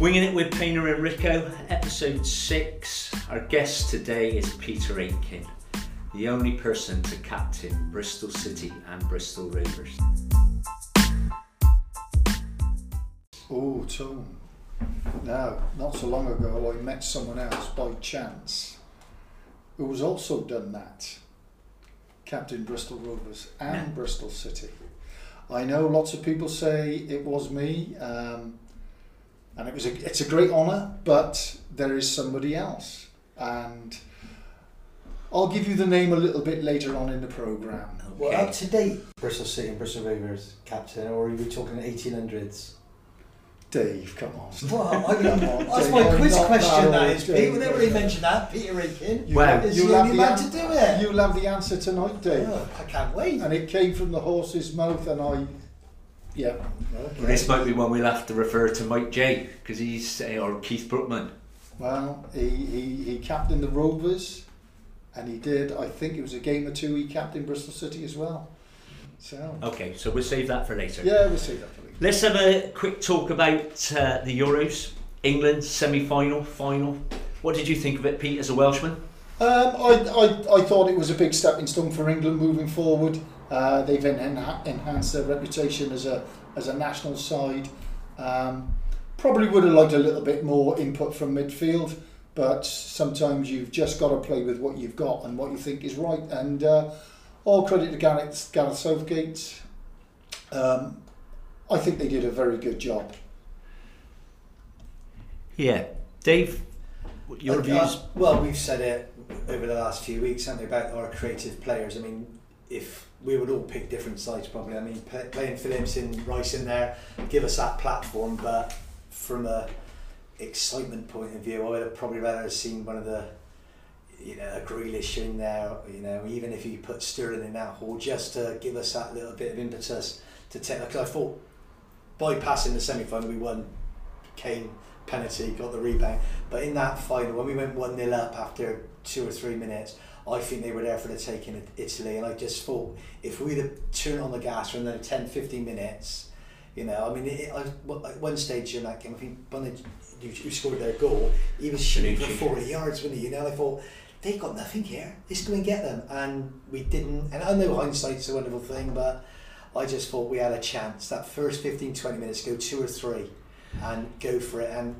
Winging It with Painter and Rico, episode 6. Our guest today is Peter Aitken, the only person to captain Bristol City and Bristol Rovers. Oh, Tom. Now, not so long ago, I met someone else by chance who has also done that. Captain Bristol Rovers and. Bristol City. I know lots of people say it was me, um, and it was a, it's a great honour, but there is somebody else. And I'll give you the name a little bit later on in the programme. Well, up to date Bristol City and Bristol Rovers captain, or are we talking 1800s? Dave, come on. Well, I mean, Come that's Dave, my quiz question. That narrow, Dave, Pete. Whenever they come on. mention that, Peter Aitken You Well, is you'll the have only the man an- to do it. You'll have the answer tonight, Dave. Oh, I can't wait. And it came from the horse's mouth, and I, yeah. Okay. This might be one we'll have to refer to Mike J, because he's, uh, or Keith Brookman. Well, he, he, he captained the Rovers, and he did, I think it was a game or two, he captained Bristol City as well. So, Okay, so we'll save that for later. yeah, we'll see that for later. Let's have a quick talk about uh, the Euros. England semi final, final. What did you think of it, Pete, as a Welshman? Um, I, I, I thought it was a big stepping stone for England moving forward. Uh, they've en- enha- enhanced their reputation as a as a national side. Um, probably would have liked a little bit more input from midfield, but sometimes you've just got to play with what you've got and what you think is right. And uh, all credit to Gareth, Gareth Southgate. Um, I think they did a very good job. Yeah. Dave, your Uh, views? well, we've said it over the last few weeks, haven't we, about our creative players. I mean, if we would all pick different sides, probably. I mean, play, playing Phillips and Rice in there give us that platform, but from a excitement point of view, I would have probably rather have seen one of the, you know, a Grealish in there. You know, even if you put Sterling in that hole, just to give us that little bit of impetus to take. Because I thought bypassing the semi final, we won. Kane penalty, got the rebound. But in that final, when we went 1 0 up after two or three minutes, I think they were there for the taking of Italy. And I just thought if we'd have turned on the gas for another 10 15 minutes, you know, I mean, it, I, at one stage in that game, I think Bunny, who, who scored their goal, he was shooting for 40 yards, wasn't he? You know, I thought, they've got nothing here. Let's go and get them. And we didn't. And I know hindsight's a wonderful thing, but I just thought we had a chance. That first 15 20 minutes, go two or three and go for it. And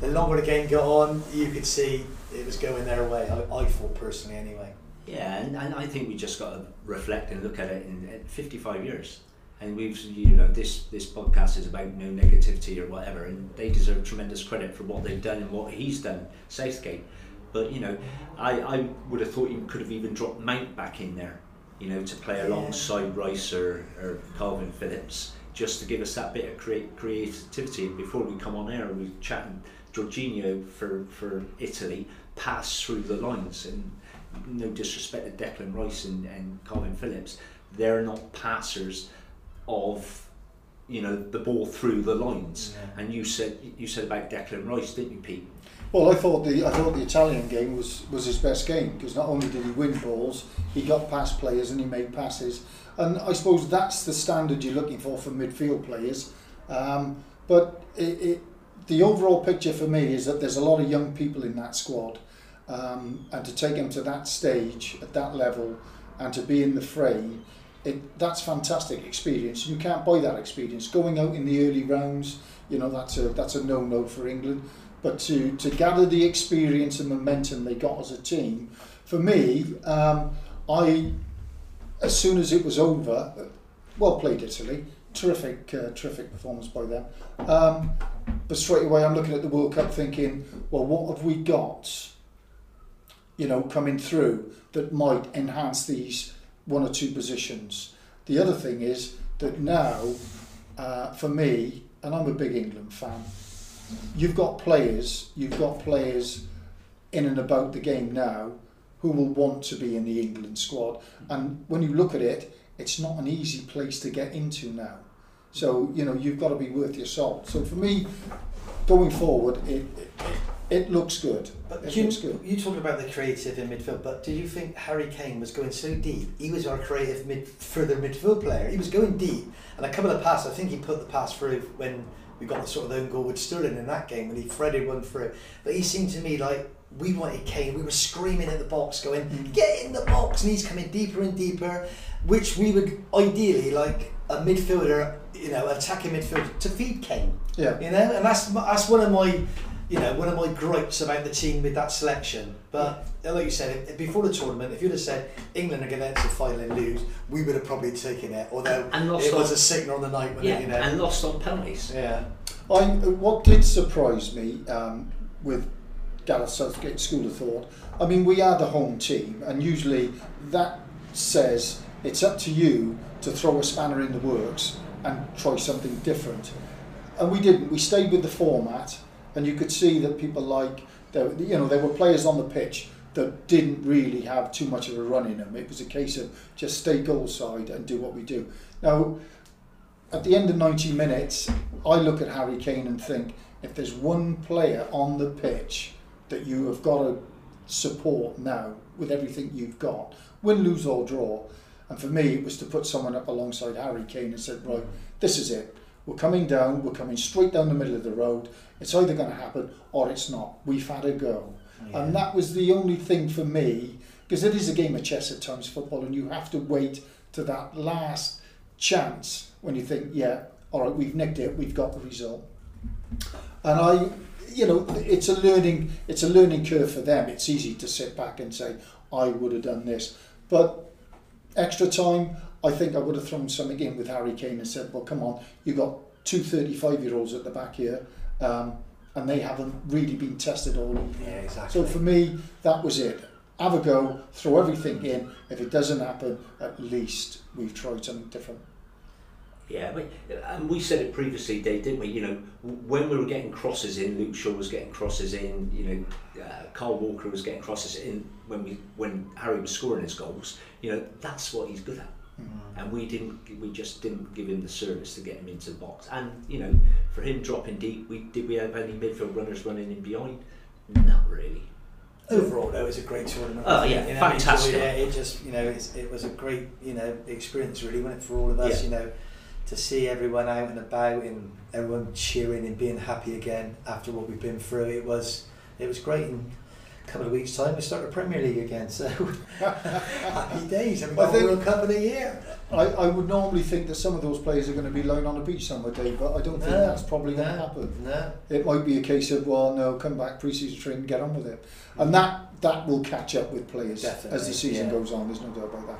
the longer the game got on, you could see it was going their way. I, I thought personally, anyway. Yeah, and, and I think we just got to reflect and look at it in, in 55 years. And we've, you know, this, this podcast is about no negativity or whatever, and they deserve tremendous credit for what they've done and what he's done, Southgate. But, you know, I, I would have thought you could have even dropped Mount back in there, you know, to play Yeah. alongside Rice or, or Kalvin Phillips, just to give us that bit of crea- creativity. Before we come on air, we were chatting Jorginho for, for Italy, pass through the lines, and no disrespect to Declan Rice and, and Kalvin Phillips, they're not passers of you know the ball through the lines. Yeah. And you said you said about Declan Rice, didn't you, Pete? Well, I thought the I thought the Italian game was, was his best game because not only did he win balls, he got past players and he made passes, and I suppose that's the standard you're looking for for midfield players. Um, but it, it, the overall picture for me is that there's a lot of young people in that squad, um, and to take them to that stage at that level, and to be in the fray, it that's fantastic experience. You can't buy that experience. Going out in the early rounds, you know that's a that's a no no for England but to, to gather the experience and momentum they got as a team, for me, um, I, as soon as it was over, well played Italy, terrific, uh, terrific performance by them. Um, but straight away, I'm looking at the World Cup thinking, well, what have we got, you know, coming through that might enhance these one or two positions? The other thing is that now, uh, for me, and I'm a big England fan, you've got players, you've got players in and about the game now who will want to be in the England squad. And when you look at it, it's not an easy place to get into now. So, you know, you've got to be worth your salt. So for me, going forward, it, it, it looks good. But it you, looks good. you talked about the creative in midfield, but did you think Harry Kane was going so deep? He was our creative mid, further midfield player. He was going deep, and a couple of passes. I think he put the pass through when we got the sort of own goal with Sterling in that game when he threaded one through. But he seemed to me like we wanted Kane. We were screaming at the box, going, Mm. "Get in the box!" And he's coming deeper and deeper, which we would ideally like a midfielder, you know, attacking midfielder to feed Kane. Yeah. You know, and that's that's one of my, you know, one of my gripes about the team with that selection. But like you said, before the tournament, if you'd have said England are going to enter the final and lose, we would have probably taken it. Although And lost it was a signal on the night when Yeah, it, you know. and lost on penalties. yeah. I, what did surprise me um, with Gareth Southgate's school of thought, I mean, we are the home team, and usually that says it's up to you to throw a spanner in the works and try something different. And we didn't. We stayed with the format, and you could see that people like, there, you know, there were players on the pitch that didn't really have too much of a run in them. It was a case of just stay goal side and do what we do. Now, at the end of 90 minutes, I look at Harry Kane and think if there's one player on the pitch that you have got to support now with everything you've got, win, lose or draw, and for me it was to put someone up alongside Harry Kane and said, right, this is it. We're coming down, we're coming straight down the middle of the road. It's either going to happen or it's not. We've had a go. And that was the only thing for me, because it is a game of chess at times, football, and you have to wait to that last chance when you think, yeah, all right, we've nicked it, we've got the result. And I, you know, it's a learning, it's a learning curve for them. It's easy to sit back and say, I would have done this, but extra time, I think I would have thrown something in with Harry Kane and said, well, come on, you've got two 35 year olds at the back here, um, and they haven't really been tested all Yeah, exactly. so for me, that was it. Have a go, throw everything in. If it doesn't happen, at least we've tried something different. Yeah, but, and we said it previously, Dave, didn't we? You know, when we were getting crosses in, Luke Shaw was getting crosses in. You know, uh, Kyle Walker was getting crosses in when we when Harry was scoring his goals. You know, that's what he's good at. Mm. And we didn't, we just didn't give him the service to get him into the box. And you know, for him dropping deep, we did we have any midfield runners running in behind? Not really. Overall, though, it's a great tournament. Oh, yeah, you know, fantastic. It, it just you know it was a great you know experience really, wasn't it, for all of us? Yeah. You know, to see everyone out and about and everyone cheering and being happy again after what we've been through. It was it was great. In a couple of weeks' time, we start the Premier League again. So happy days. And we've I got a think- World Cup in a year. I, I would normally think that some of those players are going to be lying on the beach somewhere, Dave, but I don't think that's probably going to happen. No. It might be a case of, well, no, come back pre-season training, get on with it. And that, that will catch up with players Definitely, as the season yeah. goes on, there's no doubt about that.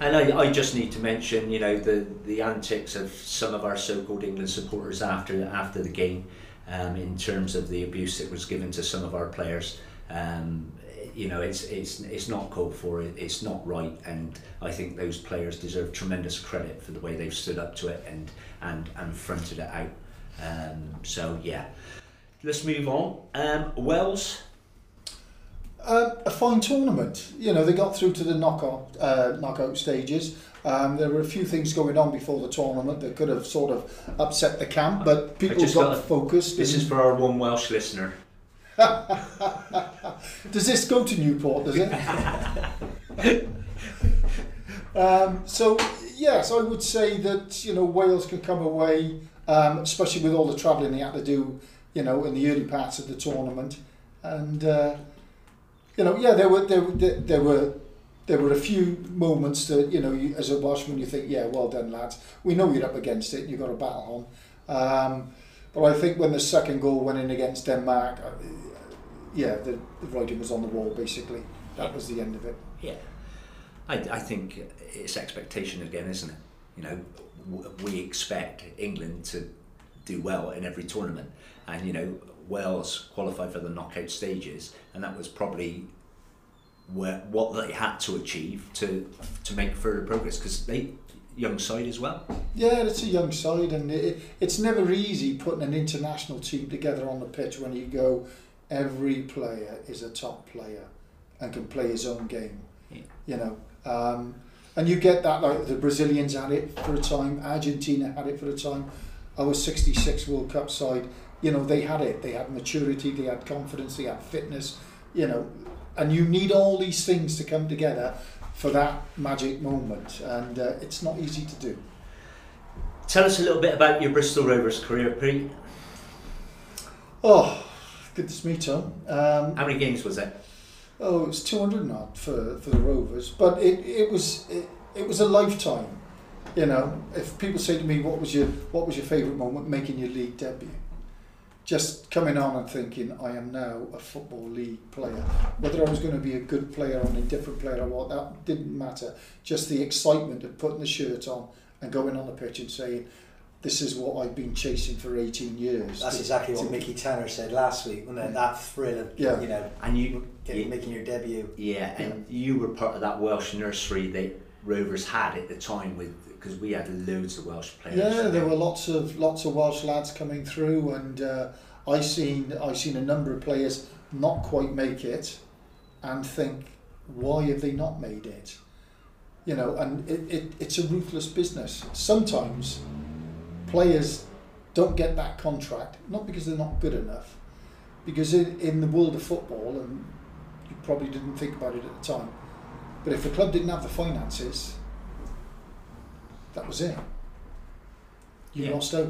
And I, I just need to mention, you know, the, the antics of some of our so-called England supporters after after the game, um, in terms of the abuse that was given to some of our players. Um, you know, it's it's it's not called for. It, it's not right, and I think those players deserve tremendous credit for the way they've stood up to it and and and fronted it out. Um, so yeah, let's move on. Um, Wales. Um, a fine tournament. You know, they got through to the knockout uh, knockout stages. Um, there were a few things going on before the tournament that could have sort of upset the camp, but people just got got- focused. This is for our one Welsh listener. Does this go to Newport? Does it? um, so yes, I would say that you know Wales can come away, um, especially with all the travelling they had to do, you know, in the early parts of the tournament, and uh, you know, yeah, there were there, were- there, there were. There were a few moments that you know, you, as a Welshman, you think, "Yeah, well done, lads. We know you're up against it. You've got a battle on." Um, but I think when the second goal went in against Denmark, uh, yeah, the, the writing was on the wall. Basically, that was the end of it. Yeah, I, I think it's expectation again, isn't it? You know, w- we expect England to do well in every tournament, and you know, Wales qualified for the knockout stages, and that was probably where what they had to achieve to to make further progress because they young side as well. Yeah, it's a young side, and it, it's never easy putting an international team together on the pitch when you go. Every player is a top player and can play his own game. Yeah. You know, um, and you get that like the Brazilians had it for a time, Argentina had it for a time. Our '66 World Cup side you know, they had it. They had maturity, they had confidence, they had fitness, you know, and you need all these things to come together for that magic moment, and uh, it's not easy to do. Tell us a little bit about your Bristol Rovers career, Pete. Oh, goodness me, Tom. Um, How many games was it? oh, it was 200 not for, for the Rovers, but it, it was it, it was a lifetime. You know, if people say to me, "What was your what was your favourite moment making your league debut?" Just coming on and thinking, "I am now a football league player." Whether I was going to be a good player or an indifferent player or what, that didn't matter. Just the excitement of putting the shirt on and going on the pitch and saying, "This is what I've been chasing for 18 years." That's To- exactly what Mickey Tanner said last week, wasn't it? That thrill of Yeah. you know And you, getting, you- making your debut. yeah, and you were part of that Welsh nursery that Rovers had at the time with because we had loads of Welsh players. Yeah, there were lots of lots of Welsh lads coming through, and uh, I seen I seen a number of players not quite make it, and think, why have they not made it? You know, and it, it, it's a ruthless business. Sometimes players don't get that contract not because they're not good enough, because in, in the world of football, and you probably didn't think about it at the time, but if the club didn't have the finances, that was it. You Yeah. lost out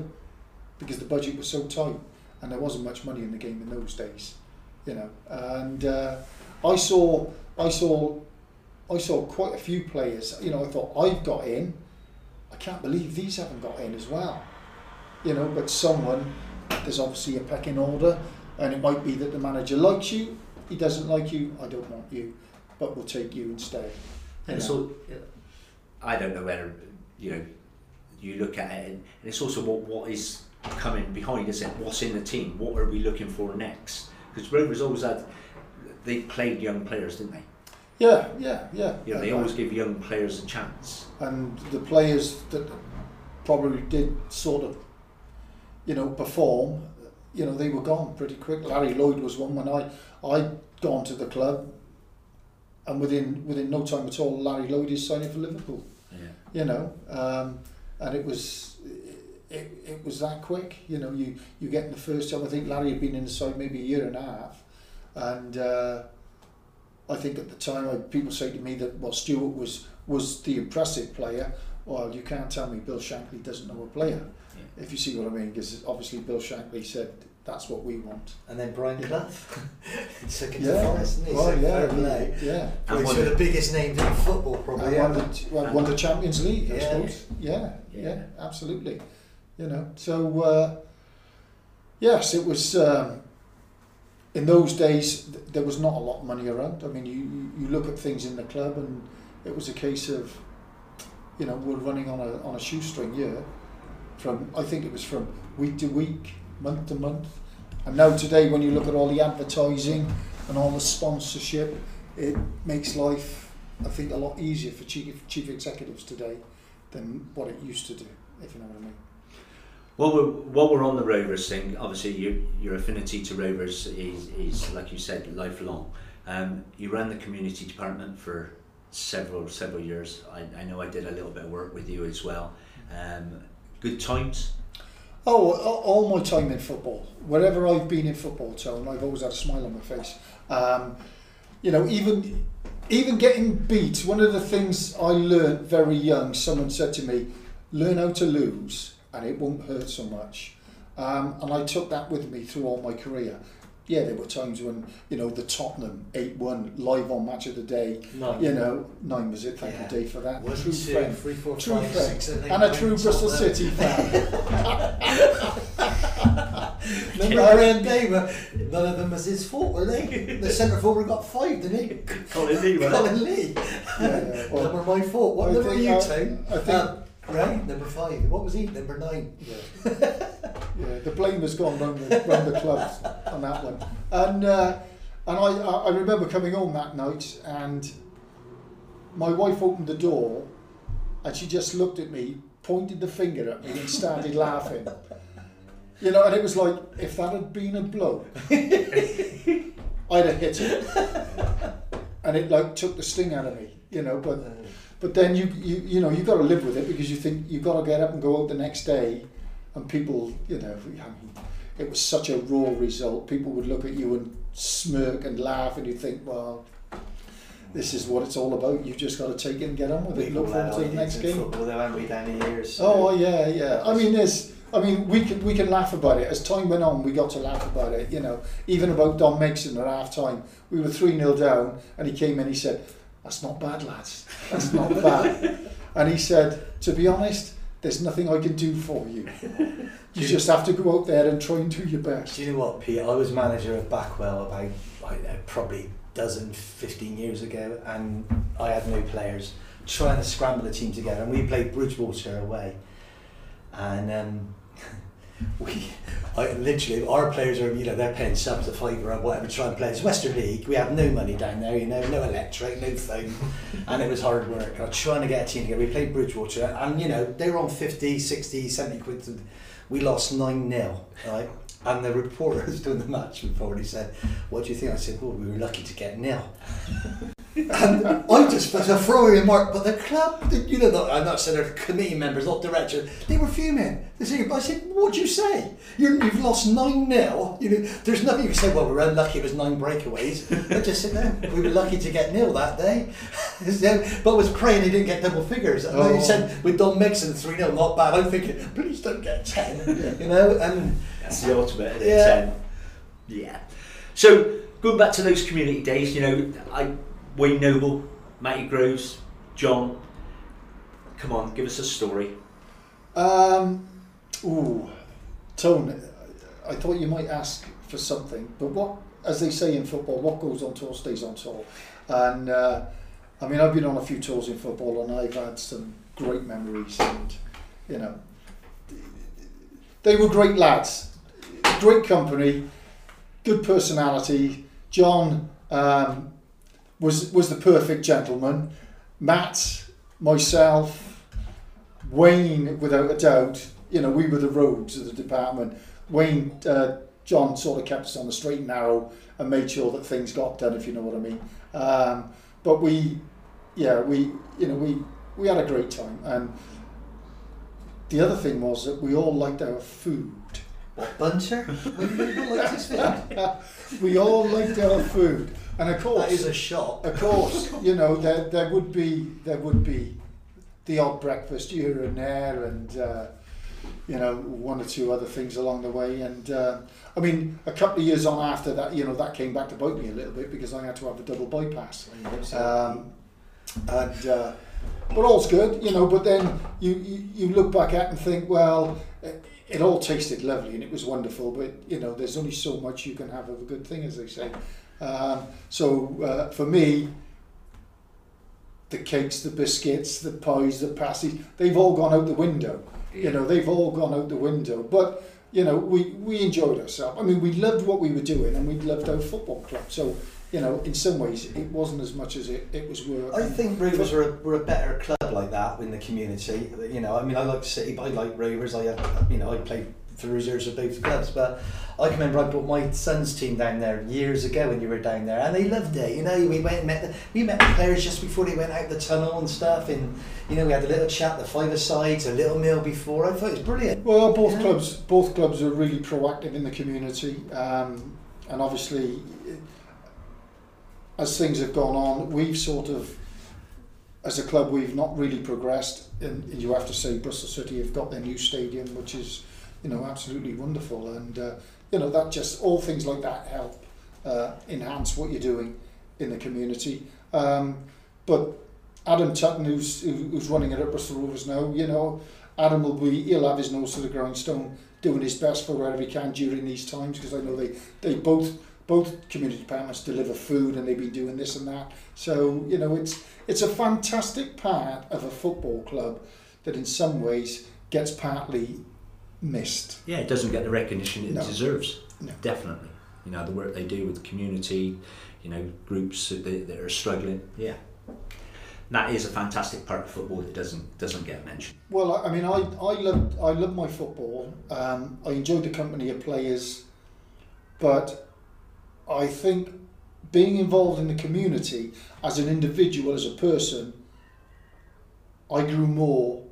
because the budget was so tight and there wasn't much money in the game in those days, you know. And uh, I saw, I saw, I saw quite a few players. You know, I thought I've got in. I can't believe these haven't got in as well. You know, but someone there's obviously a pecking order, and it might be that the manager likes you, he doesn't like you. I don't want you, but we'll take you instead. And know. so, I don't know whether you know you look at it, and it's also what what is coming behind, isn't it? What's in the team? What are we looking for next? Because Rovers always had they played young players, didn't they? Yeah, yeah, yeah. You know, they Uh, always give young players a chance. and the players that probably did sort of, you know, perform, you know, they were gone pretty quick. Larry Lloyd was one when I I'd gone to the club, and within within no time at all, Larry Lloyd is signing for Liverpool. Yeah. You know, um, and it was. It, it was that quick, you know. You you get in the first time. I think Larry had been in the side maybe a year and a half, and uh, I think at the time I, people say to me that well Stewart was was the impressive player. Well, you can't tell me Bill Shankly doesn't know a player, Yeah. if you see what I mean. Because obviously Bill Shankly said that's what we want. And then Brian Yeah. Clough. he took it to Yeah, Forest, didn't he? well, so yeah, play. he- yeah. And Probably one of of- the biggest names in football, probably. And won ever. the, won, won the Champions League, I Yeah. suppose. Yeah, yeah, Yeah. absolutely. You know, so uh, yes, it was. Um, in those days, th- there was not a lot of money around. I mean, you, you- you look at things in the club, and it was a case of, you know, we're running on a on a shoestring year. From I think it was from week to week, month to month, and now today, when you look at all the advertising and all the sponsorship, it makes life, I think, a lot easier for chief chief executives today than what it used to do. If you know what I mean. Well, we're, while we're on the Rovers thing, obviously you, your affinity to Rovers is, is, like you said, lifelong. Um, you ran the community department for several several years. I, I know I did a little bit of work with you as well. Um, good times. Oh, all my time in football, wherever I've been in football, Tone, I've always had a smile on my face. Um, you know, even even getting beat. One of the things I learned very young. Someone said to me, "Learn how to lose, and it won't hurt so much." Um, and I took that with me through all my career. Yeah, there were times when you know the Tottenham eight one live on Match of the Day. Nine. You know, nine was it? Thank Yeah. you, Dave, for that. One, True two, friend. three, four, True five, friend. six, seven, eight, and a true Bristol eleven. City fan. Remember Aaron Damer? None of them was his fault, were they? The centre forward got five, didn't he? Colin Lee. Colin Lee. Yeah, yeah, well, None were my fault. What I number were you, Tone? I think- Um, Ray, number five. What was he? Number nine. Yeah. yeah, the blame has gone round the, round the club on that one. And uh, and I, I I remember coming on that night and my wife opened the door and she just looked at me, pointed the finger at me and started laughing. You know, and it was like, if that had been a blow, I'd have hit it. And it like took the sting out of me, you know, but but then you you you know you've got to live with it because you think you've got to get up and go out the next day, and people you know I mean it was such a raw result. People would look at you and smirk and laugh, and you think, well, this is what it's all about. You've just got to take it and get on with it. We've Look forward to the next game. Football, though, haven't we, down the years? Oh yeah, yeah. I mean, there's. I mean, we can we can laugh about it. As time went on, we got to laugh about it. You know, even about Don Megson at half time. We were three 0 down, and he came in. He said, "That's not bad, lads. That's not bad." and he said, "To be honest, there's nothing I can do for you. You just have to go out there and try and do your best." Do you know what, Pete? I was manager of Backwell about know, probably dozen, 15 years ago, and I had no players trying to scramble a team together. And we played Bridgwater away, and um, we, I literally, our players are, you know, they're paying subs to five or whatever trying to try and play. It's Western League. We have no money down there, you know, no electric, no phone, and it was hard work. I was trying to get a team together. We played Bridgwater, and you know, they were on 50, 60, 70 quid. To, we lost 9 0, right? And the reporter was doing the match before and he said, What do you think? I said, Well, we were lucky to get nil. and I just was a throwing remark, but the club, the- you know, the, I'm not saying they're committee members, not directors, they were fuming. They said, I said, What'd you say? You're, you've lost 9 0. You know, there's nothing you can say, Well, we we're unlucky, it was nine breakaways. I just said, No, we were lucky to get nil that day. So, but I was praying he didn't get double figures. And Oh. he said, With Don Megson 3 0, not bad. I'm thinking, Please don't get 10. You know, and That's the ultimate. Yeah. Ten. Yeah. So going back to those community days, you know, I Wayne Noble, Matty Groves, John. Come on, give us a story. Um, ooh, Tone, I thought you might ask for something, but what, as they say in football, what goes on tour stays on tour. And uh, I mean, I've been on a few tours in football, and I've had some great memories, and you know, they were great lads, great company, good personality. John um, was was the perfect gentleman. Matt, myself, Wayne, without a doubt, you know, we were the rogues of the department. Wayne, uh, John sort of kept us on the straight and narrow and made sure that things got done, if you know what I mean. Um, but we, yeah, we, you know, we, we had a great time. And the other thing was that we all liked our food. what, Bunter? When people like his food? We all liked our food. And of course, That is a shot. of course, you know there there would be there would be the odd breakfast here and there, and uh, you know one or two other things along the way. And uh, I mean, a couple of years on after that, you know that came back to bite me a little bit because I had to have a double bypass. Um, and uh, but all's good, you know. But then you, you you look back at it and think, well, it, it all tasted lovely and it was wonderful, but you know, there's only so much you can have of a good thing, as they say. Um, so uh, for me, the cakes, the biscuits, the pies, the pasties, they've all gone out the window. You know, they've all gone out the window. But you know, we we enjoyed ourselves. I mean, we loved what we were doing, and we loved our football club. So you know, in some ways, it wasn't as much as it, it was worth. I think Rovers were a, were a better club like that in the community. You know, I mean, I like City, but I like Rovers. I have, you know, I played for reserves of both clubs. But I can remember I brought my son's team down there years ago when you were down there, and they loved it. You know, we went and met the, we met the players just before they went out the tunnel and stuff, and you know, we had a little chat, the five sides, a little meal before. I thought it was brilliant. Well, both Yeah. clubs both clubs are really proactive in the community, um, and obviously, as things have gone on, we've sort of, as a club, we've not really progressed. And you have to say, Bristol City have got their new stadium, which is, you know, absolutely wonderful, and uh, you know that just all things like that help uh, enhance what you're doing in the community. Um, but Adam Tutton, who's who's running it at Bristol Rovers now, you know, Adam will be he'll have his nose to the grindstone, doing his best for wherever he can during these times because I know they they both both community departments deliver food and they've been doing this and that. So you know it's it's a fantastic part of a football club that in some ways gets partly missed. Yeah, it doesn't get the recognition it No. deserves. No. Definitely. You know, the work they do with the community, you know, groups that, that are struggling. Yeah. That is a fantastic part of football that doesn't doesn't get mentioned. Well, I mean, I I love I love my football. Um, I enjoyed the company of players, but I think being involved in the community as an individual, as a person, I grew more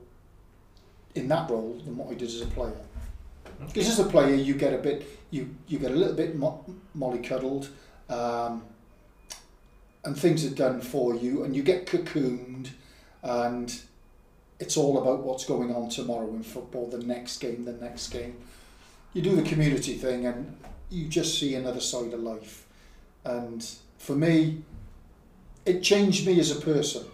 in that role than what I did as a player. Because as a player, you get a bit, you you get a little bit mo- mollycoddled, um, and things are done for you, and you get cocooned, and it's all about what's going on tomorrow in football, the next game, the next game. You do the community thing, and you just see another side of life. And for me, it changed me as a person.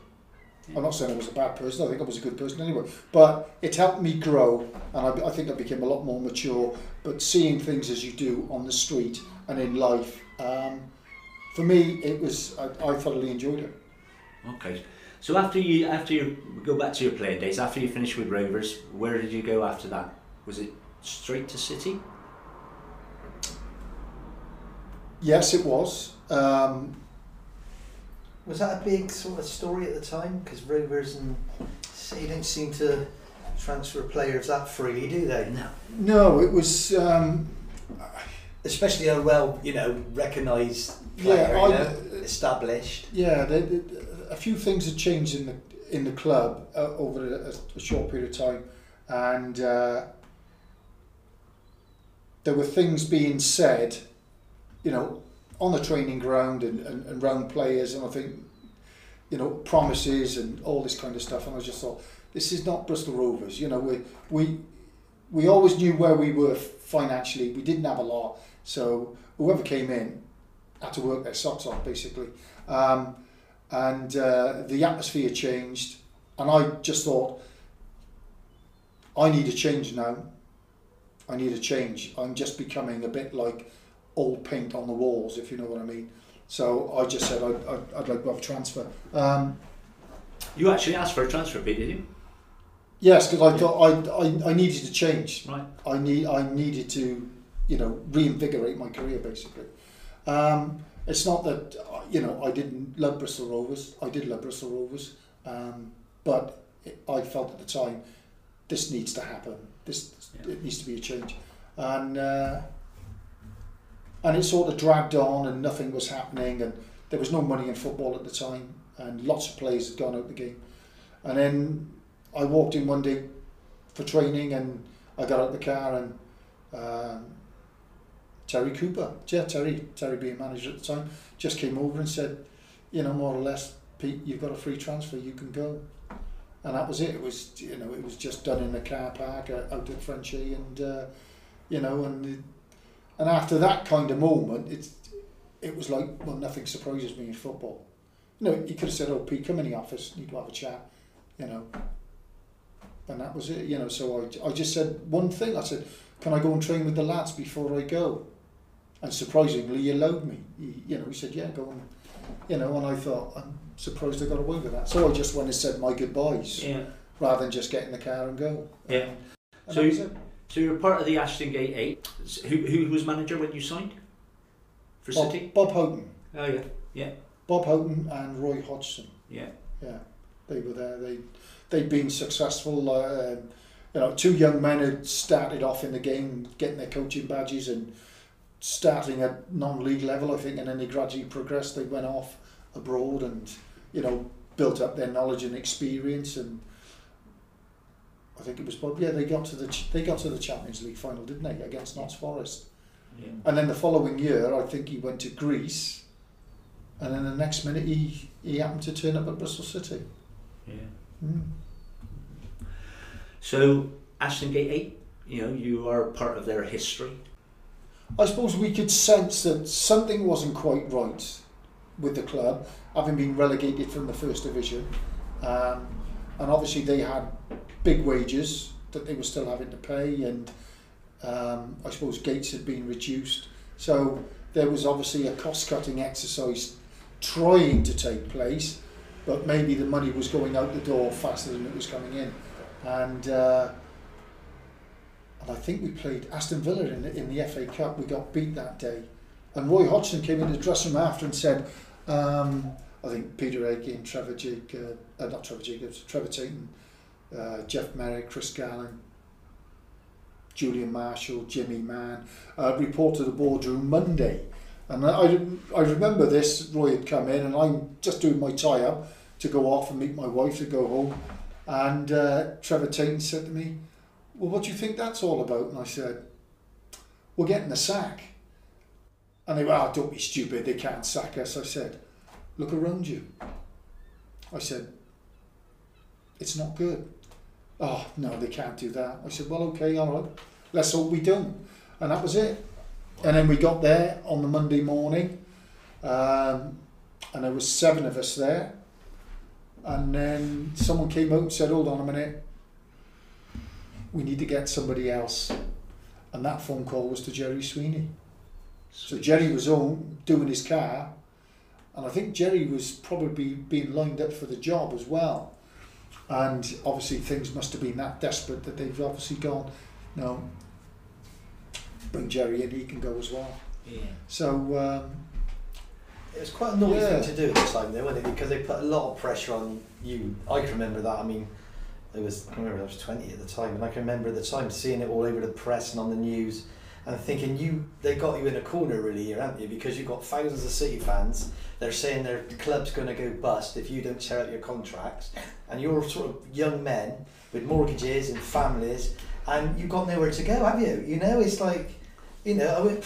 I'm not saying I was a bad person. I think I was a good person anyway. But it helped me grow, and I, I think I became a lot more mature. But seeing things as you do on the street and in life, um, for me, it was I, I thoroughly enjoyed it. Okay. So after you after you go back to your playing days, after you finished with Rovers, where did you go after that? Was it straight to City? Yes, it was. Um, Was that a big sort of story at the time? Because Rovers and City don't seem to transfer players that freely, do they? No. no, it was. Um, Especially a well, you know, recognised player, Yeah, I- you know, established. Yeah, the, the, a few things had changed in the in the club uh, over a, a short period of time, and uh, there were things being said, you know, on the training ground and, and, and round players, and I think, you know, promises and all this kind of stuff, and I just thought, this is not Bristol Rovers. You know, we we we always knew where we were financially. We didn't have a lot, so whoever came in had to work their socks off, basically. Um, and uh, the atmosphere changed, and I just thought, I need a change now. I need a change. I'm just becoming a bit like old paint on the walls, if you know what I mean. So I just said I'd, I'd, I'd like to have a transfer. Um, You actually asked for a transfer bid, did you? yes, because I thought I, I, I needed to change. Right. I need I needed to, you know, reinvigorate my career basically. Um, it's not that uh, you know I didn't love Bristol Rovers. I did love Bristol Rovers, um, but it, I felt at the time this needs to happen. This Yeah. it needs to be a change, and uh, and it sort of dragged on, and nothing was happening, and there was no money in football at the time, and lots of players had gone out the game, and then I walked in one day for training, and I got out the car and. Um, Terry Cooper, yeah, Terry, Terry being manager at the time, just came over and said, you know, more or less, Pete, you've got a free transfer, you can go. And that was it. It was, you know, it was just done in the car park uh, out at Frenchay, and uh, you know, and and after that kind of moment, it's it was like, well, nothing surprises me in football. You could have said, oh, Pete, come in the office, need to have a chat, you know. And that was it, you know. So I, I just said one thing. I said, can I go and train with the lads before I go? And surprisingly, he allowed me. He, you know, he said, yeah, go and, you know, and I thought, I'm surprised I got away with that. So I just went and said my goodbyes Yeah. rather than just get in the car and go. Yeah. And So you-. So you were part of the Ashton Gate Eight. Who who was manager when you signed for Bob, City? Bob Houghton. Oh yeah. yeah. Bob Houghton and Roy Hodgson. Yeah. Yeah, they were there. They, they'd been successful. Uh, you know, two young men had started off in the game, getting their coaching badges and starting at non-league level, I think, and then they gradually progressed. They went off abroad and, you know, built up their knowledge and experience. And I think it was Bob. Yeah, they got to the they got to the Champions League final, didn't they, against Notts Forest? Yeah. And then the following year, I think he went to Greece. And then the next minute, he, he happened to turn up at Bristol City. Yeah. Mm. So Ashton Gate Eight. You know, you are part of their history. I suppose we could sense that something wasn't quite right with the club, having been relegated from the first division. Um, and obviously, they had big wages that they were still having to pay, and um, I suppose gates had been reduced. So there was obviously a cost cutting exercise trying to take place, but maybe the money was going out the door faster than it was coming in. And uh, and I think we played Aston Villa in the, in the FA Cup. We got beat that day. And Roy Hodgson came into the dressing room after and said, um, I think Peter Aitken, Trevor Jake, uh, uh, not Trevor Jacobs, Trevor Tainton, uh, Geoff Merrick, Chris Garland, Julian Marshall, Jimmy Mann, uh, report to the boardroom Monday. And I, I remember this, Roy had come in and I'm just doing my tie up to go off and meet my wife to go home. And uh, Trevor Tainton said to me, well, what do you think that's all about? And I said, we're getting the sack. And they were, oh, don't be stupid, they can't sack us. I said, look around you. I said, it's not good. Oh, no, they can't do that. I said, well, okay, all right, let's hope we don't. And that was it. And then we got there on the Monday morning, um, and there was seven of us there. And then someone came out and said, hold on a minute, we need to get somebody else. And that phone call was to Gerry Sweeney. So Gerry was home doing his car, and I think Gerry was probably being lined up for the job as well. And obviously things must have been that desperate that they've obviously gone, no, bring Gerry in, he can go as well. Yeah. So um, It was quite a naughty Yeah. thing to do at the time, though, wasn't it? Because they put a lot of pressure on you. I can remember that. I mean, it was. I remember I was twenty at the time, and I can remember at the time seeing it all over the press and on the news, and thinking you they got you in a corner really here, haven't you? Because you've got thousands of City fans. They're saying their club's going to go bust if you don't tear up your contracts, and you're sort of young men with mortgages and families, and you've got nowhere to go, have you? You know, it's like, you know, I went.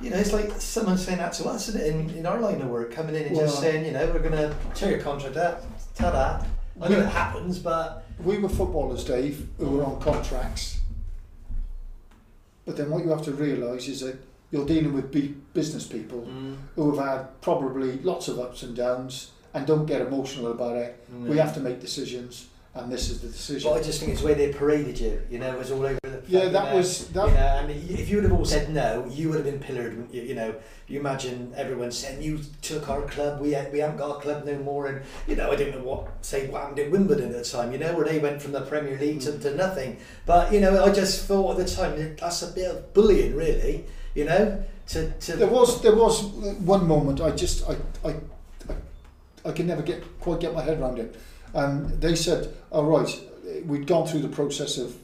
You know, it's like someone saying that to us. In, in our line of work, coming in and just uh, saying, you know, we're going to tear your contract up, ta-da. I know it happens, but we were footballers, Dave, who were on contracts. But then what you have to realise is that you're dealing with business people mm. who have had probably lots of ups and downs and don't get emotional about it. We mm. have to make decisions, and this is the decision. But I just think it's way they paraded you. You know, it was all over the. yeah, that was that. You know, and if you would have all said no, you would have been pillared. wouldn't You, you know, you imagine everyone saying you took our club, we we haven't got a club no more, and you know I didn't know what say what happened in Wimbledon at the time. You know, where they went from the Premier League to, to nothing. But you know, I just thought at the time that that's a bit of bullying, really. You know, to to. There was there was one moment I just I I I, I can never get quite get my head around it, and they said, "All right, we'd gone through the process of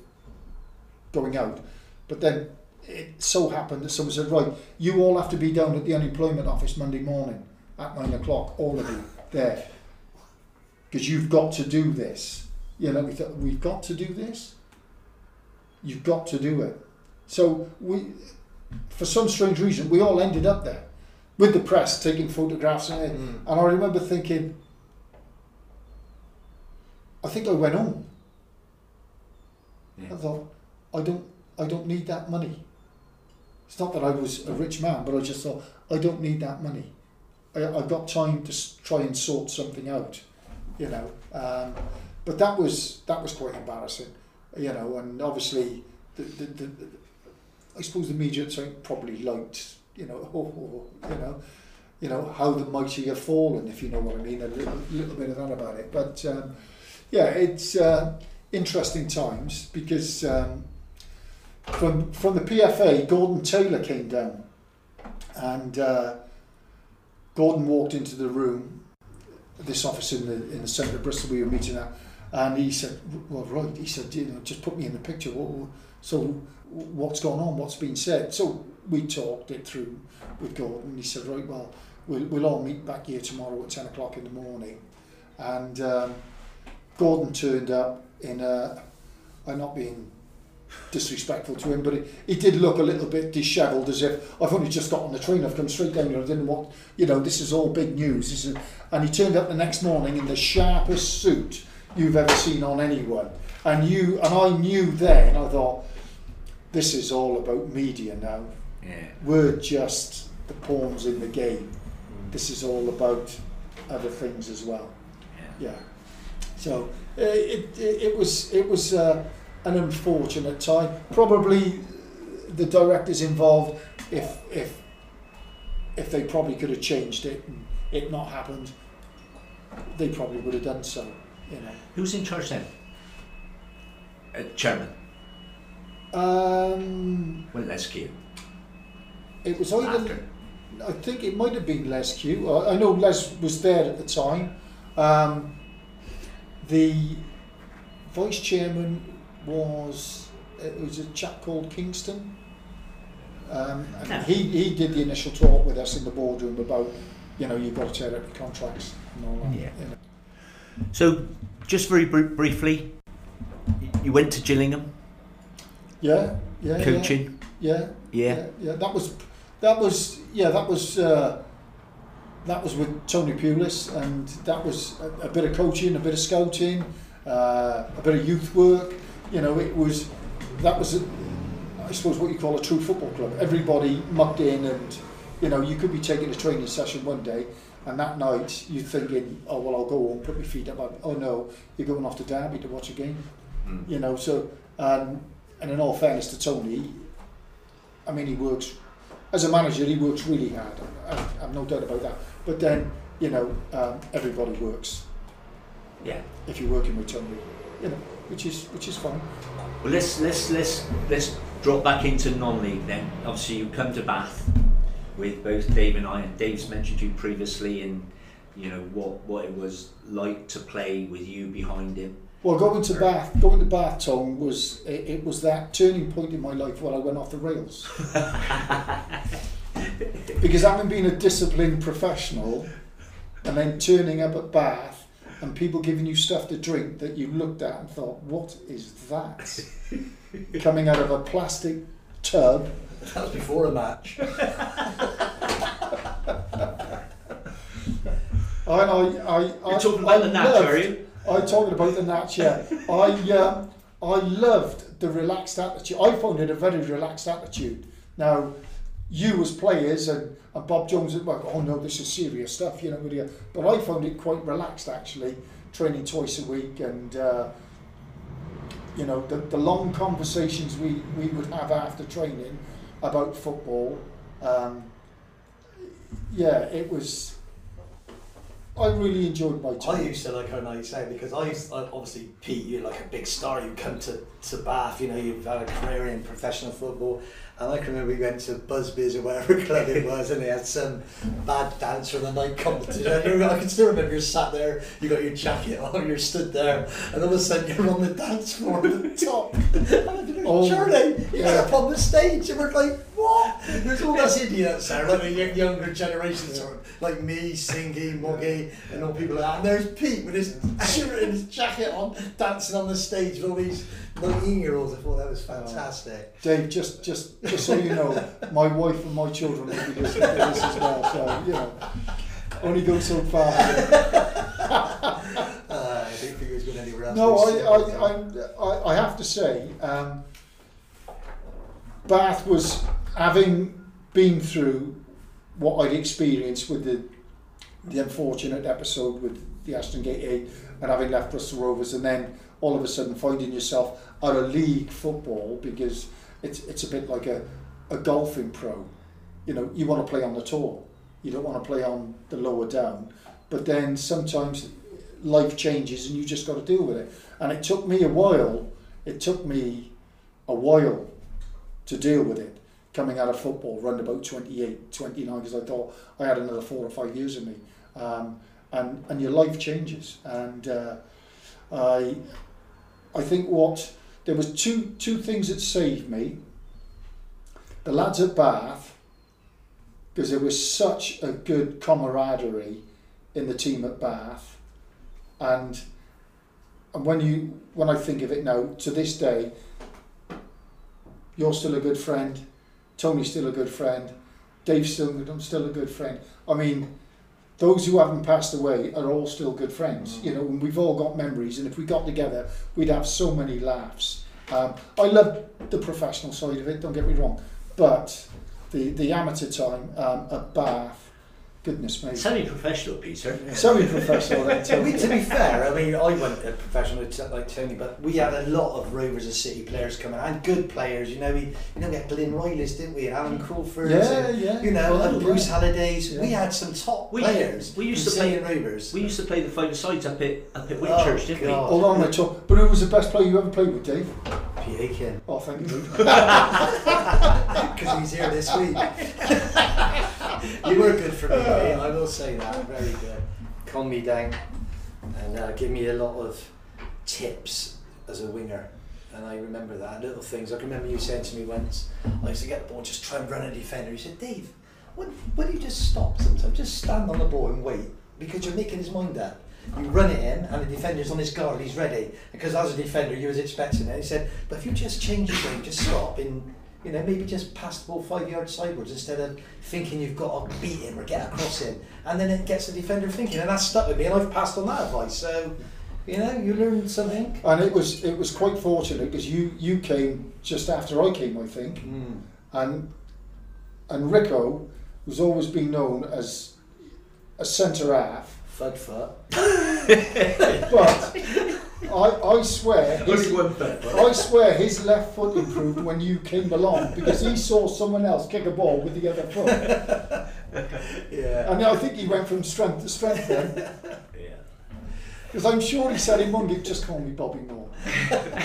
going out, but then it so happened that someone said, right, you all have to be down at the unemployment office Monday morning at nine o'clock, all of you there, because you've got to do this. You know, we thought we've got to do this. You've got to do it. So we, for some strange reason, we all ended up there with the press taking photographs and, Mm. and I remember thinking, I think I went home. Yeah. I thought, I don't, I don't need that money. It's not that I was a rich man, but I just thought, I don't need that money. I, I've got time to try and sort something out, you know. Um, but that was that was quite embarrassing, you know. And obviously, the, the, the, the I suppose the media probably liked, you know, you know, you know how the mighty have fallen, if you know what I mean. A little, little bit of that about it, but um, yeah, it's uh, interesting times because um, from from the PFA, Gordon Taylor came down, and uh, Gordon walked into the room, this office in the in the centre of Bristol we were meeting at, and he said, "Well, right," he said, "You know, just put me in the picture. What, so, what's going on? What's been said?" So we talked it through with Gordon. He said, "Right, well, we'll we'll all meet back here tomorrow at ten o'clock in the morning," and um, Gordon turned up in a. I'm not being disrespectful to him, but he, he did look a little bit dishevelled, as if I've only just got on the train. I've come straight down here. I didn't want, you know, this is all big news. This is, and he turned up the next morning in the sharpest suit you've ever seen on anyone. And you and I knew then. I thought, this is all about media now. Yeah. We're just the pawns in the game. This is all about other things as well. Yeah. Yeah. So uh, it, it it was it was uh, an unfortunate time. Probably the directors involved, if if if they probably could have changed it and it not happened, they probably would have done so. You know. Who's in charge then? Uh, chairman. Um, Well, Les Kew. it was either After. I think it might have been Les Kew. I I know Les was there at the time. Um, the vice chairman was it was a chap called Kingston. Um, and No. he, he did the initial talk with us in the boardroom about, you know, you've got to tear up your contracts and all that. Yeah. you know. So, just very br- briefly, you went to Gillingham Yeah, yeah. yeah. coaching. Yeah, Yeah. yeah, That was, that was, yeah, that was, uh, that was with Tony Pulis, and that was a, a bit of coaching, a bit of scouting, uh, a bit of youth work. You know, it was, that was, a, I suppose, what you call a true football club. Everybody mucked in, and you know, you could be taking a training session one day, and that night you're thinking, oh well, I'll go home, put my feet up. Oh no, you're going off to Derby to watch a game. Mm. You know, so um, and in all fairness to Tony, I mean, he works as a manager. He works really hard. I, I've no doubt about that. But then, you know, um, everybody works Yeah. if you're working with Tony. You know, which is which is fine. Well, let's let's let's let's drop back into non-league then. Obviously, you come to Bath with both Dave and I, and Dave's mentioned you previously, and you know what what it was like to play with you behind him. Well, going to Bath, going to Bath, Tom was it, it was that turning point in my life where I went off the rails. because having been a disciplined professional, and then turning up at Bath, and people giving you stuff to drink that you looked at and thought, "What is that?" Coming out of a plastic tub. That was before a match. I, I, I, I, You're talking about I the loved- are you? I'm talking about the Natch, yeah. I um, I loved the relaxed attitude. I found it a very relaxed attitude. Now, you as players and, and Bob Jones, well, oh no, this is serious stuff, you know. But, but I found it quite relaxed actually, training twice a week and. Uh, you know, the, the long conversations we, we would have after training about football. Um, yeah, it was. I really enjoyed my time. I used to like how nights out because I used I, obviously Pete, you're like a big star. You come to, to Bath, you know, you've had a career in professional football, and I can remember we went to Busby's or whatever club it was, and they had some bad dancer on the night competition. I can still remember you're sat there, you got your jacket on, you're stood there, and all of a sudden you're on the dance floor at the top. And I Oh, Charlie, you're yeah. up on the stage, and we're like, what? There's all us idiots there, like the younger generation, sort like me, Singy, Moggy, and all people like that. And there's Pete with his shirt and his jacket on, dancing on the stage with all these 19 year olds. I thought that was fantastic. Dave, just just just so you know, my wife and my children will be listening to this as well. So you know, only go so far. Uh, I didn't think it was going anywhere else. No, I, I, I, I, I have to say, um, Bath was having been through what I'd experienced with the the unfortunate episode with the Ashton Gate 8 and having left Bristol Rovers and then all of a sudden finding yourself out of league football because it's it's a bit like a, a golfing pro. You know, you want to play on the tour. You don't want to play on the lower down. But then sometimes life changes and you just got to deal with it. And it took me a while, it took me a while to deal with it coming out of football, round about 28, 29, because I thought I had another four or five years in me. Um, and, and your life changes. And uh, I, I think what, there was two, two things that saved me. The lads at Bath, because there was such a good camaraderie in the team at Bath, and and when you when I think of it now to this day, you're still a good friend, Tony's still a good friend, Dave's still I'm still a good friend. I mean, those who haven't passed away are all still good friends. You know, and we've all got memories, and if we got together, we'd have so many laughs. Um, I love the professional side of it. Don't get me wrong, but the the amateur time um, at Bath, goodness me, Semi-professional, Peter. semi-professional then. I mean, to be fair, I mean, I went a professional t- like Tony, but we had a lot of Rovers and City players coming and good players. You know, we you know we had Glyn Rileys, didn't we? And Alan mm. Crawford. Yeah, and, yeah. You know, Well, and Bruce yeah. Hallidays. Yeah. We had some top We- players. we used to play- City Rovers. We used to play the five sides up at up at Oh, didn't we? God. Hold on, I talk. But who was the best player you ever played with, Dave? P. Aitken. Oh, thank you. Because he's here this week. you were good for me, mate. I will say that. Very good. Calm me down and uh, give me a lot of tips as a winger. And I remember that little things. I can remember you saying to me once, I used to get the ball, just try and run a defender. You said, Dave, when, when you just stop sometimes, just stand on the ball and wait because you're making his mind up. You run it in, and the defender's on his guard, he's ready. Because as a defender, you was expecting it. He said, but if you just change your game, just stop in, You know, maybe just pass the ball five yards sideways instead of thinking you've got to beat him or get across him, and then it gets the defender thinking, and that's stuck with me, and I've passed on that advice. So, you know, you learn something. And it was it was quite fortunate because you you came just after I came, I think, Mm. and and Rico was always been known as a centre half, Fud foot. but I I swear his, Only one foot. I swear his left foot improved when you came along because he saw someone else kick a ball with the other foot, Yeah. and I think he went from strength to strength then. Yeah. Because I'm sure he said in one game, just call me Bobby Moore.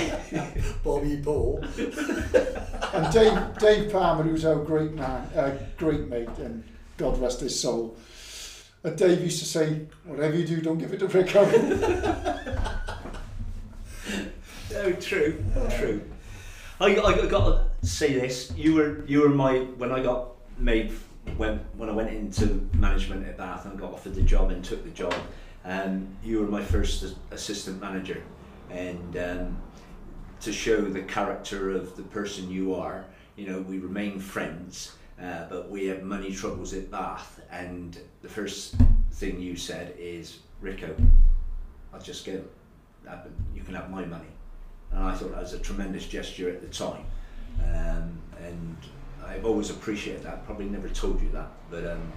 Bobby Ball. And Dave, Dave Palmer, who's our great man, uh, great mate, and God rest his soul. And Dave used to say, whatever you do, don't give it to Rico. No, true, true. I, I got to say this. You were you were my when I got made when when I went into management at Bath and got offered the job and took the job. Um, you were my first assistant manager, and um, to show the character of the person you are. You know, we remain friends, uh, but we had money troubles at Bath, and the first thing you said is, Rico, I'll just go. You can have my money and I thought that was a tremendous gesture at the time. Um, and I've always appreciated that. Probably never told you that, but um,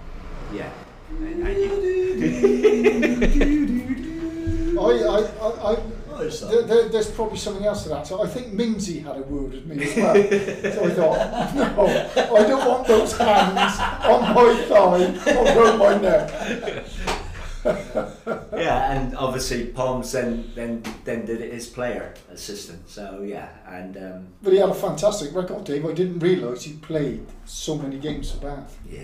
yeah. And, and you, I, I, I, I, Oh, there's there, there, there's probably something else to that. So I think Minsey had a word with me as well. so I thought, no, I don't want those hands on my thigh or around my neck. yeah, and obviously Palms then then then did it as player assistant. So yeah, and um, But he had a fantastic record, Dave. I didn't realise he played so many games for Bath. yeah,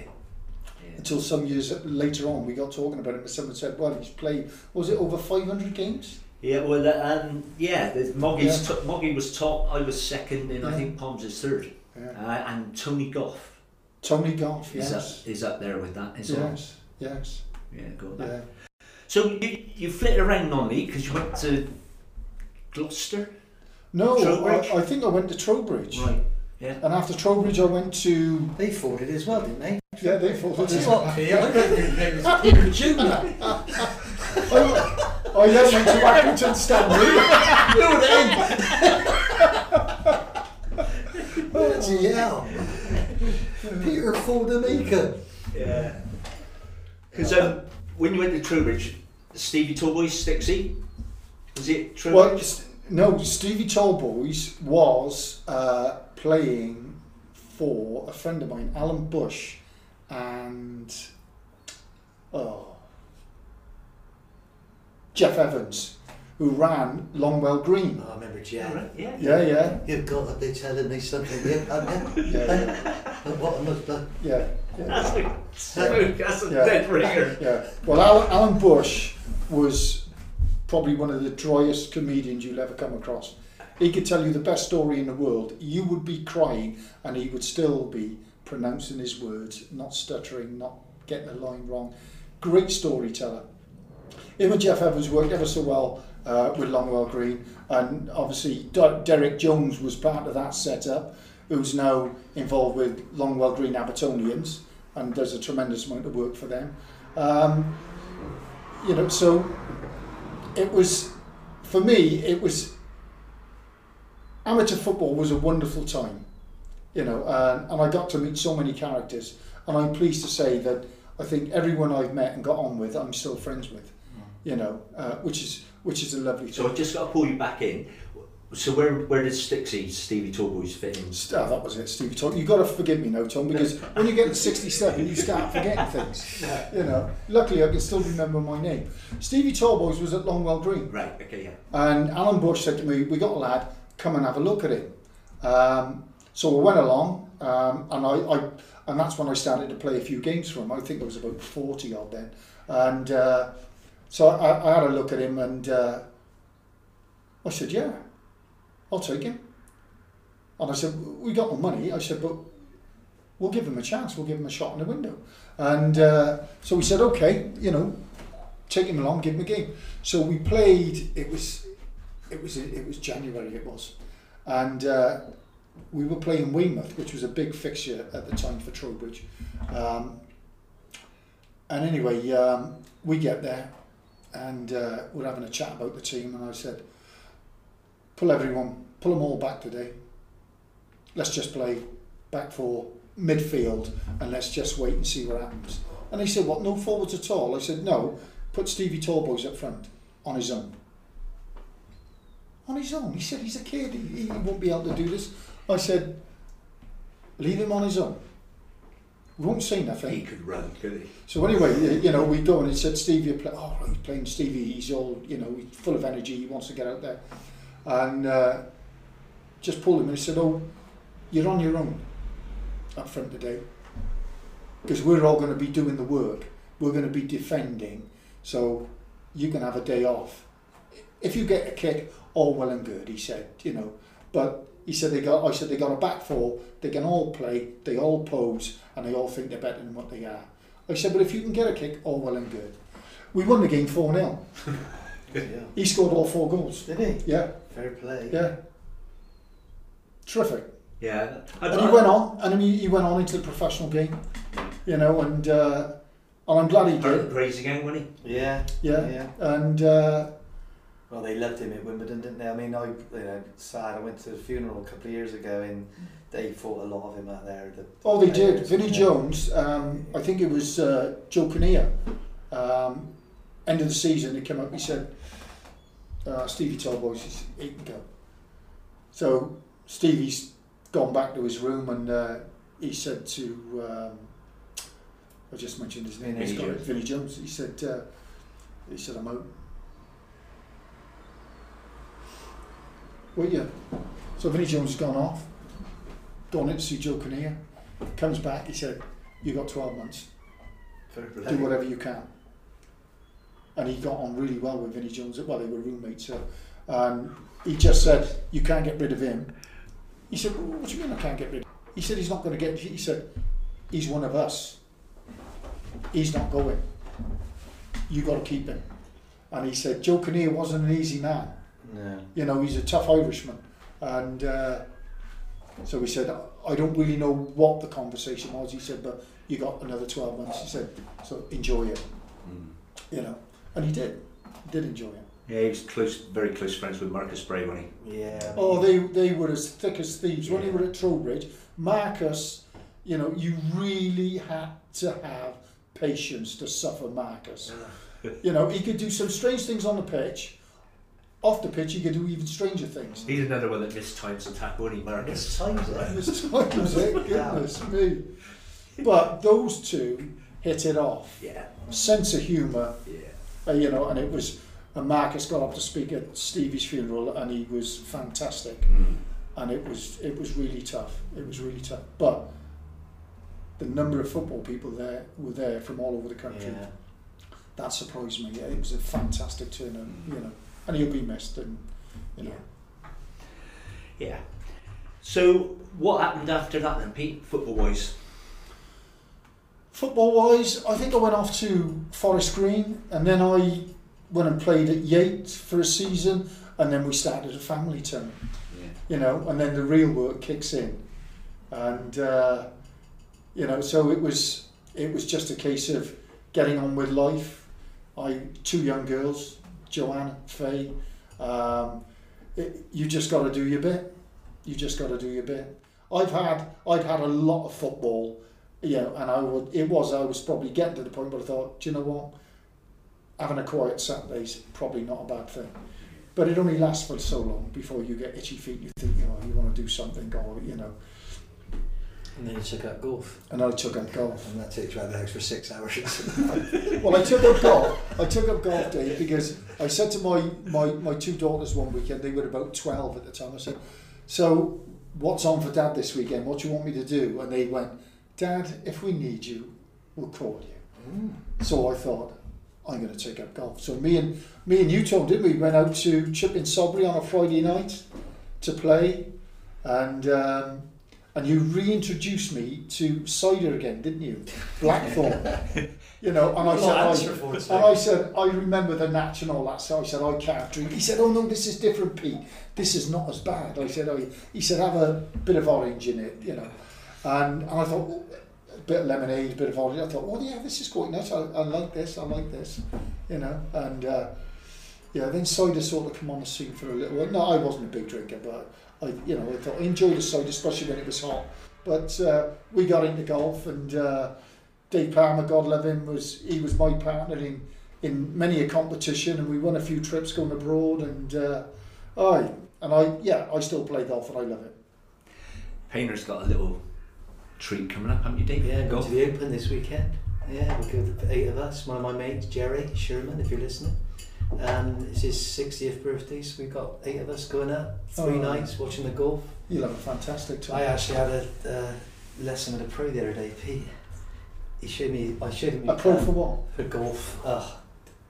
yeah. Until some years later on, we got talking about it, and someone said, "Well, he's played. Was it over 500 games?" Yeah, well, uh, um, yeah, the, Moggy's Yeah. T- Moggy was top. I was second, and I think Palms is third. Yeah. Uh, and Tony Goff Tony Goff, is yes, up is up there with that as well. yes, yes, Yeah, got that. yeah. So you you flitted around non-league because you went to Gloucester, No, I, I think I went to Trowbridge, right? Yeah. and after Trowbridge, I went to They fought it as well, didn't they? yeah, they thought What's it his was- lot here? I don't think his name was Peter Junior. I, I then went to Accrington Stanley. Bloody hell. Peter Fordamaker. Yeah. Because um, when you went to Trowbridge, Stevie Tallboy Stixie, was it Trowbridge? Well, no, Stevie Talboys was uh, playing for a friend of mine, Alan Bush, and oh, Jeff Evans, who ran Longwell Green. Oh, I remember yeah, Jen. right, yeah. Yeah, yeah, You've got to be telling me something here, haven't you? yeah, But what am I done? yeah. That's a, that's a Yeah. dead ringer. Yeah. Well, Alan, Alan Bush was probably one of the driest comedians you'll ever come across. He could tell you the best story in the world. You would be crying, and he would still be pronouncing his words, not stuttering, not getting the line wrong. Great storyteller. Him and Jeff Evans worked ever so well uh, with Longwell Green, and obviously Der- Derek Jones was part of that setup, who's now involved with Longwell Green Abbotonians, and does a tremendous amount of work for them. Um, you know, so it was for me. It was amateur football was a wonderful time, you know, and, and I got to meet so many characters, and I'm pleased to say that I think everyone I've met and got on with, I'm still friends with, you know, uh, which is which is a lovely So I've just got to pull you back in. So where where did Stixie Stevie Talboys fit in? Ah, that was it, Stevie Tom. You've got to forgive me now, Tom, because when you get to 67, you start forgetting things. You know, luckily I can still remember my name. Stevie Talboys was at Longwell Green. Right. Okay. Yeah. And Alan Bush said to me, "We got a lad, come and have a look at him." Um, so I went along, um, and I, I and that's when I started to play a few games for him. I think I was about forty odd then, and uh, so I, I had a look at him, and uh, I said, "Yeah, I'll take him." And I said, "We got the money." I said, "But we'll give him a chance. We'll give him a shot in the window." And uh, so we said, "Okay, you know, take him along, give him a game." So we played. It was, it was, it was January. It was, and uh, we were playing Weymouth, which was a big fixture at the time for Trowbridge. Um, and anyway, um, we get there and uh, we're having a chat about the team, and I said, pull everyone, pull them all back today. Let's just play back for midfield and let's just wait and see what happens. And he said, what, no forwards at all? I said, no, put Stevie Talboys up front on his own. On his own. He said, he's a kid, he, he won't be able to do this. I said, leave him on his own. We won't say nothing. He could run, could he? So anyway, you know, we go and he said, Stevie, you're play- oh, he's playing Stevie, he's all, you know, he's full of energy, he wants to get out there. And uh, just pulled him and he said, oh, you're on your own up front today. Because we're all going to be doing the work. We're going to be defending. So you can have a day off. If you get a kick, all well and good, he said, you know. But he said they got I said they got a back four, they can all play, they all pose, and they all think they're better than what they are. I said, but if you can get a kick, all well and good. We won the game 4 0. Yeah. He scored all four goals. Did he? Yeah, Fair play. yeah. Terrific. Yeah. And he went on, and he, he went on into the professional game, you know, and uh, and I'm glad he did. Raising again, wasn't he? Yeah. Yeah, Yeah. and uh, Well, they loved him at Wimbledon, didn't they? I mean, I, you know, sad. I went to the funeral a couple of years ago, and they fought a lot of him out there. The oh, they did. players, Vinnie yeah. Jones, um, I think it was uh, Joe Kinnear. Um, end of the season, he came up. He said, uh, "Stevie Talboys, he's he can go." So Stevie's gone back to his room, and uh, he said to, um, I just mentioned his name, Vinnie he's got it, Jones. Vinnie Jones. He said, uh, he said, "I'm out." Well, yeah. So Vinnie Jones has gone off, gone in to see Joe Kinnear, comes back. He said, "You got 12 months. Do whatever you can." And he got on really well with Vinnie Jones. Well, they were roommates. So, and he just said, "You can't get rid of him." He said, well, "What do you mean I can't get rid?" of him? He said, "He's not going to get." He said, "He's one of us. He's not going. You got to keep him." And he said, "Joe Kinnear wasn't an easy man." No. you know, he's a tough Irishman. And uh, so he said, I don't really know what the conversation was. He said, but you got another 12 months. He said, so enjoy it, he? you know. And he did. He did enjoy it. Yeah, he was close, very close friends with Marcus Bray, wasn't Yeah. Oh, they, they were as thick as thieves. When they Yeah. were at Trowbridge, Marcus, you know, you really had to have patience to suffer Marcus. You know, he could do some strange things on the pitch. Off the pitch, he could do even stranger things. he? He's another one that missed times and tackle, wasn't he, This Marcus? times It it. was times it, goodness me. But those two hit it off. Yeah, Sense of humour, yeah. Uh, you know, and it was. And Marcus got up to speak at Stevie's funeral, and he was fantastic. Mm. And it was it was really tough. It was really tough. But the number of football people there were there from all over the country. Yeah. That surprised me. It was a fantastic turnout, you know, and he'll be missed. And you know, Yeah. So, what happened after that then, Pete, football wise? Football wise, I think I went off to Forest Green and then I went and played at Yates for a season and then we started a family team, Yeah. you know, and then the real work kicks in. And, uh, you know, so it was, it was just a case of getting on with life. I, two young girls, Joanne, Faye, um, it, you just got to do your bit. You just got to do your bit. I've had, I'd had a lot of football you know, and I would, it was, I was probably getting to the point where I thought, do you know what? Having a quiet Saturday's probably not a bad thing. But it only lasts for so long before you get itchy feet. You think, you know, you want to do something, or, you know. And then you took up golf. And I took up golf. And that takes you out of the house for six hours. Well, I took up golf. I took up golf day because I said to my, my, my two daughters one weekend, they were about 12 at the time, I said, so what's on for dad this weekend? What do you want me to do? And they went, Dad, if we need you, we'll call you. mm. So I thought, I'm going to take up golf. So me and me and you, Tom, didn't we? Went out to Chipping Sodbury on a Friday night to play, and um, and you reintroduced me to cider again, didn't you? Blackthorn. you know, and I Well, said, I, and I said, I remember the natch and all that. So I said, I can't drink. He said, Oh no, this is different, Pete. This is not as bad. I said, Oh, he said, have a bit of orange in it, you know. And, I thought, a bit of lemonade, a bit of orange. I thought, oh yeah, this is quite nice. I, I like this. I like this, you know. And uh, yeah, then cider sort of come on the scene for a little while. No, I wasn't a big drinker, but I, you know, I thought I enjoyed the cider, especially when it was hot. But uh, we got into golf, and uh, Dave Palmer, God love him, was he was my partner in in many a competition, and we won a few trips going abroad, and uh, I and I yeah, I still play golf and I love it. Payner's got a little treat coming up, haven't you, Dave? Yeah, Go. going to the Open this weekend. Yeah, we'll go with eight of us. One of my mates, Jerry Sherman, if you're listening. Um, it's his 60th birthday, so we've got eight of us going out. Three Oh. nights watching the golf. You'll have a fantastic time. I actually had a uh, lesson with a pro the other day, Pete. He showed me. I showed him a pro for what? for golf. Uh,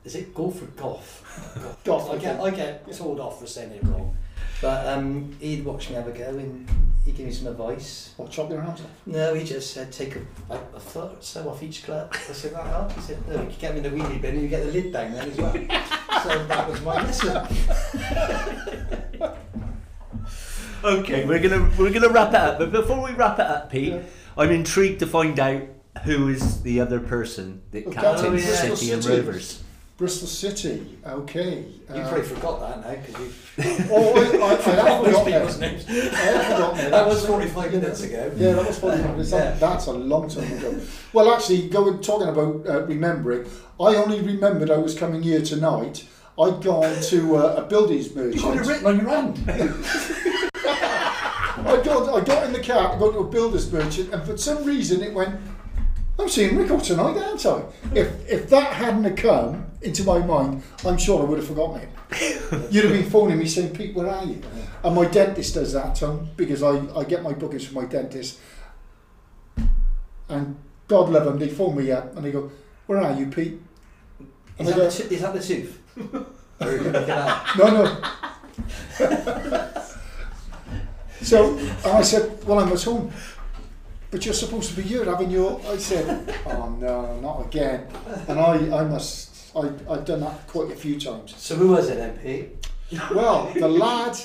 is it golf or golf? Golf. I get I get told off for saying it wrong. But um, he'd watch me have a go and he gave me some advice. Or chop your arms off. No, he just said take a, a, a foot or so off each club. I said that help. He said no, you can get me in the wheelie bin and you get the lid down then as well. so that was my lesson. Okay, we're gonna we're gonna wrap it up. But before we wrap it up, Pete, Yeah. I'm intrigued to find out who is the other person that Oh, captains City Bristol and Rovers. Bristol City. Okay. You Uh, probably forgot that now because you Oh, I, I, I have most forgotten people's names. I have forgotten it. That was 45 minutes ago. Yeah, that was 45 minutes. Yeah. That, that's a long time ago. Well, actually, going talking about uh, remembering, I only remembered I was coming here tonight. I'd gone to uh, a buildings You got it written on your hand. I got, I got in the car to go to a builders merchant, and for some reason it went. I'm seeing Rico tonight, aren't I? If if that hadn't have come into my mind, I'm sure I would have forgotten it. You'd have been phoning me saying, "Pete, where are you?" And my dentist does that, Tom, because I, I get my bookings from my dentist. And God love them, they phone me up and they go, "Where are you, Pete?" Is that, the, to- is that the tooth? or are you looking at No, no. so and I said, well, I'm at home. But you're supposed to be here having your. I said, oh no, not again. And I, I must. I, I've done that quite a few times. So who was it MP? Well, the lad,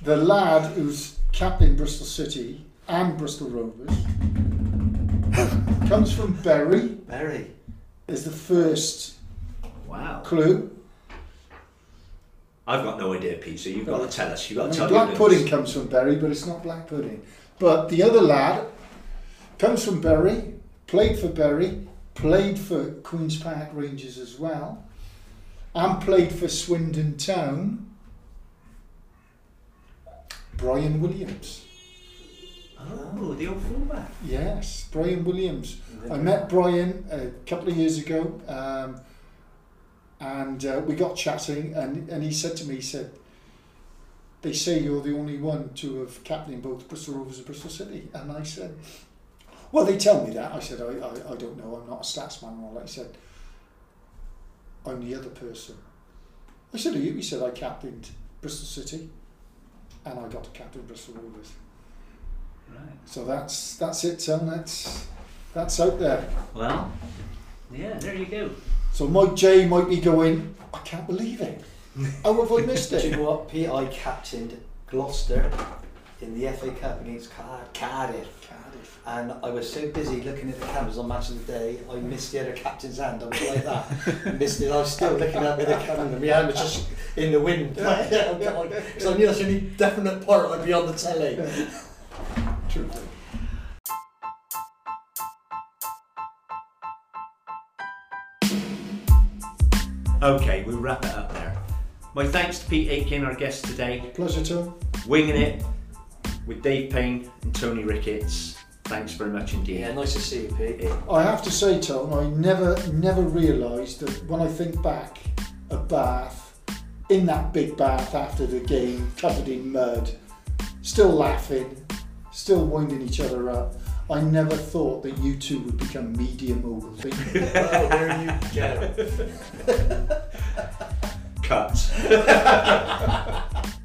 the lad who's captain Bristol City and Bristol Rovers comes from Bury. Bury Is the first Wow. clue. I've got no idea, Pete. So you've got to tell us. You've got to mean, tell black pudding comes from Bury, but it's not black pudding. But the other lad comes from Bury, played for Bury, played for Queen's Park Rangers as well, and played for Swindon Town. Brian Williams. Oh, the old fullback. Yes, Brian Williams. I met Brian a couple of years ago, um, and uh, we got chatting, and, and he said to me, he said, they say you're the only one to have captained both Bristol Rovers and Bristol City. And I said, well, they tell me that. I said, I, I, I don't know, I'm not a stats man. all that. He said, I'm the other person. I said, are you? He said, I captained Bristol City, and I got to captain Bristol Rovers. Right. So that's that's it, son. That's that's out there. Well, yeah, there you go. So Mike J might be going. I can't believe it. How have I missed it? Do you it? know what? Pete, I captained Gloucester in the FA Cup against Car- Cardiff. Cardiff. And I was so busy looking at the cameras on Match of the Day, I missed the other captain's hand. I was like that. missed it. I was still looking up at the camera, and my hand was just in the wind. Because I knew that's the only definite part I'd be on the telly. True. Okay, we'll wrap it up there. My thanks to Pete Aitken, our guest today. Pleasure, Tom. Winging it with Dave Payne and Tony Ricketts. Thanks very much indeed. Yeah, nice to see you, Pete. I have to say, Tom, I never never realised that when I think back a Bath, in that big bath after the game, covered in mud, still laughing, still winding each other up. I never thought that you two would become media moguls. well, there you go. Cut.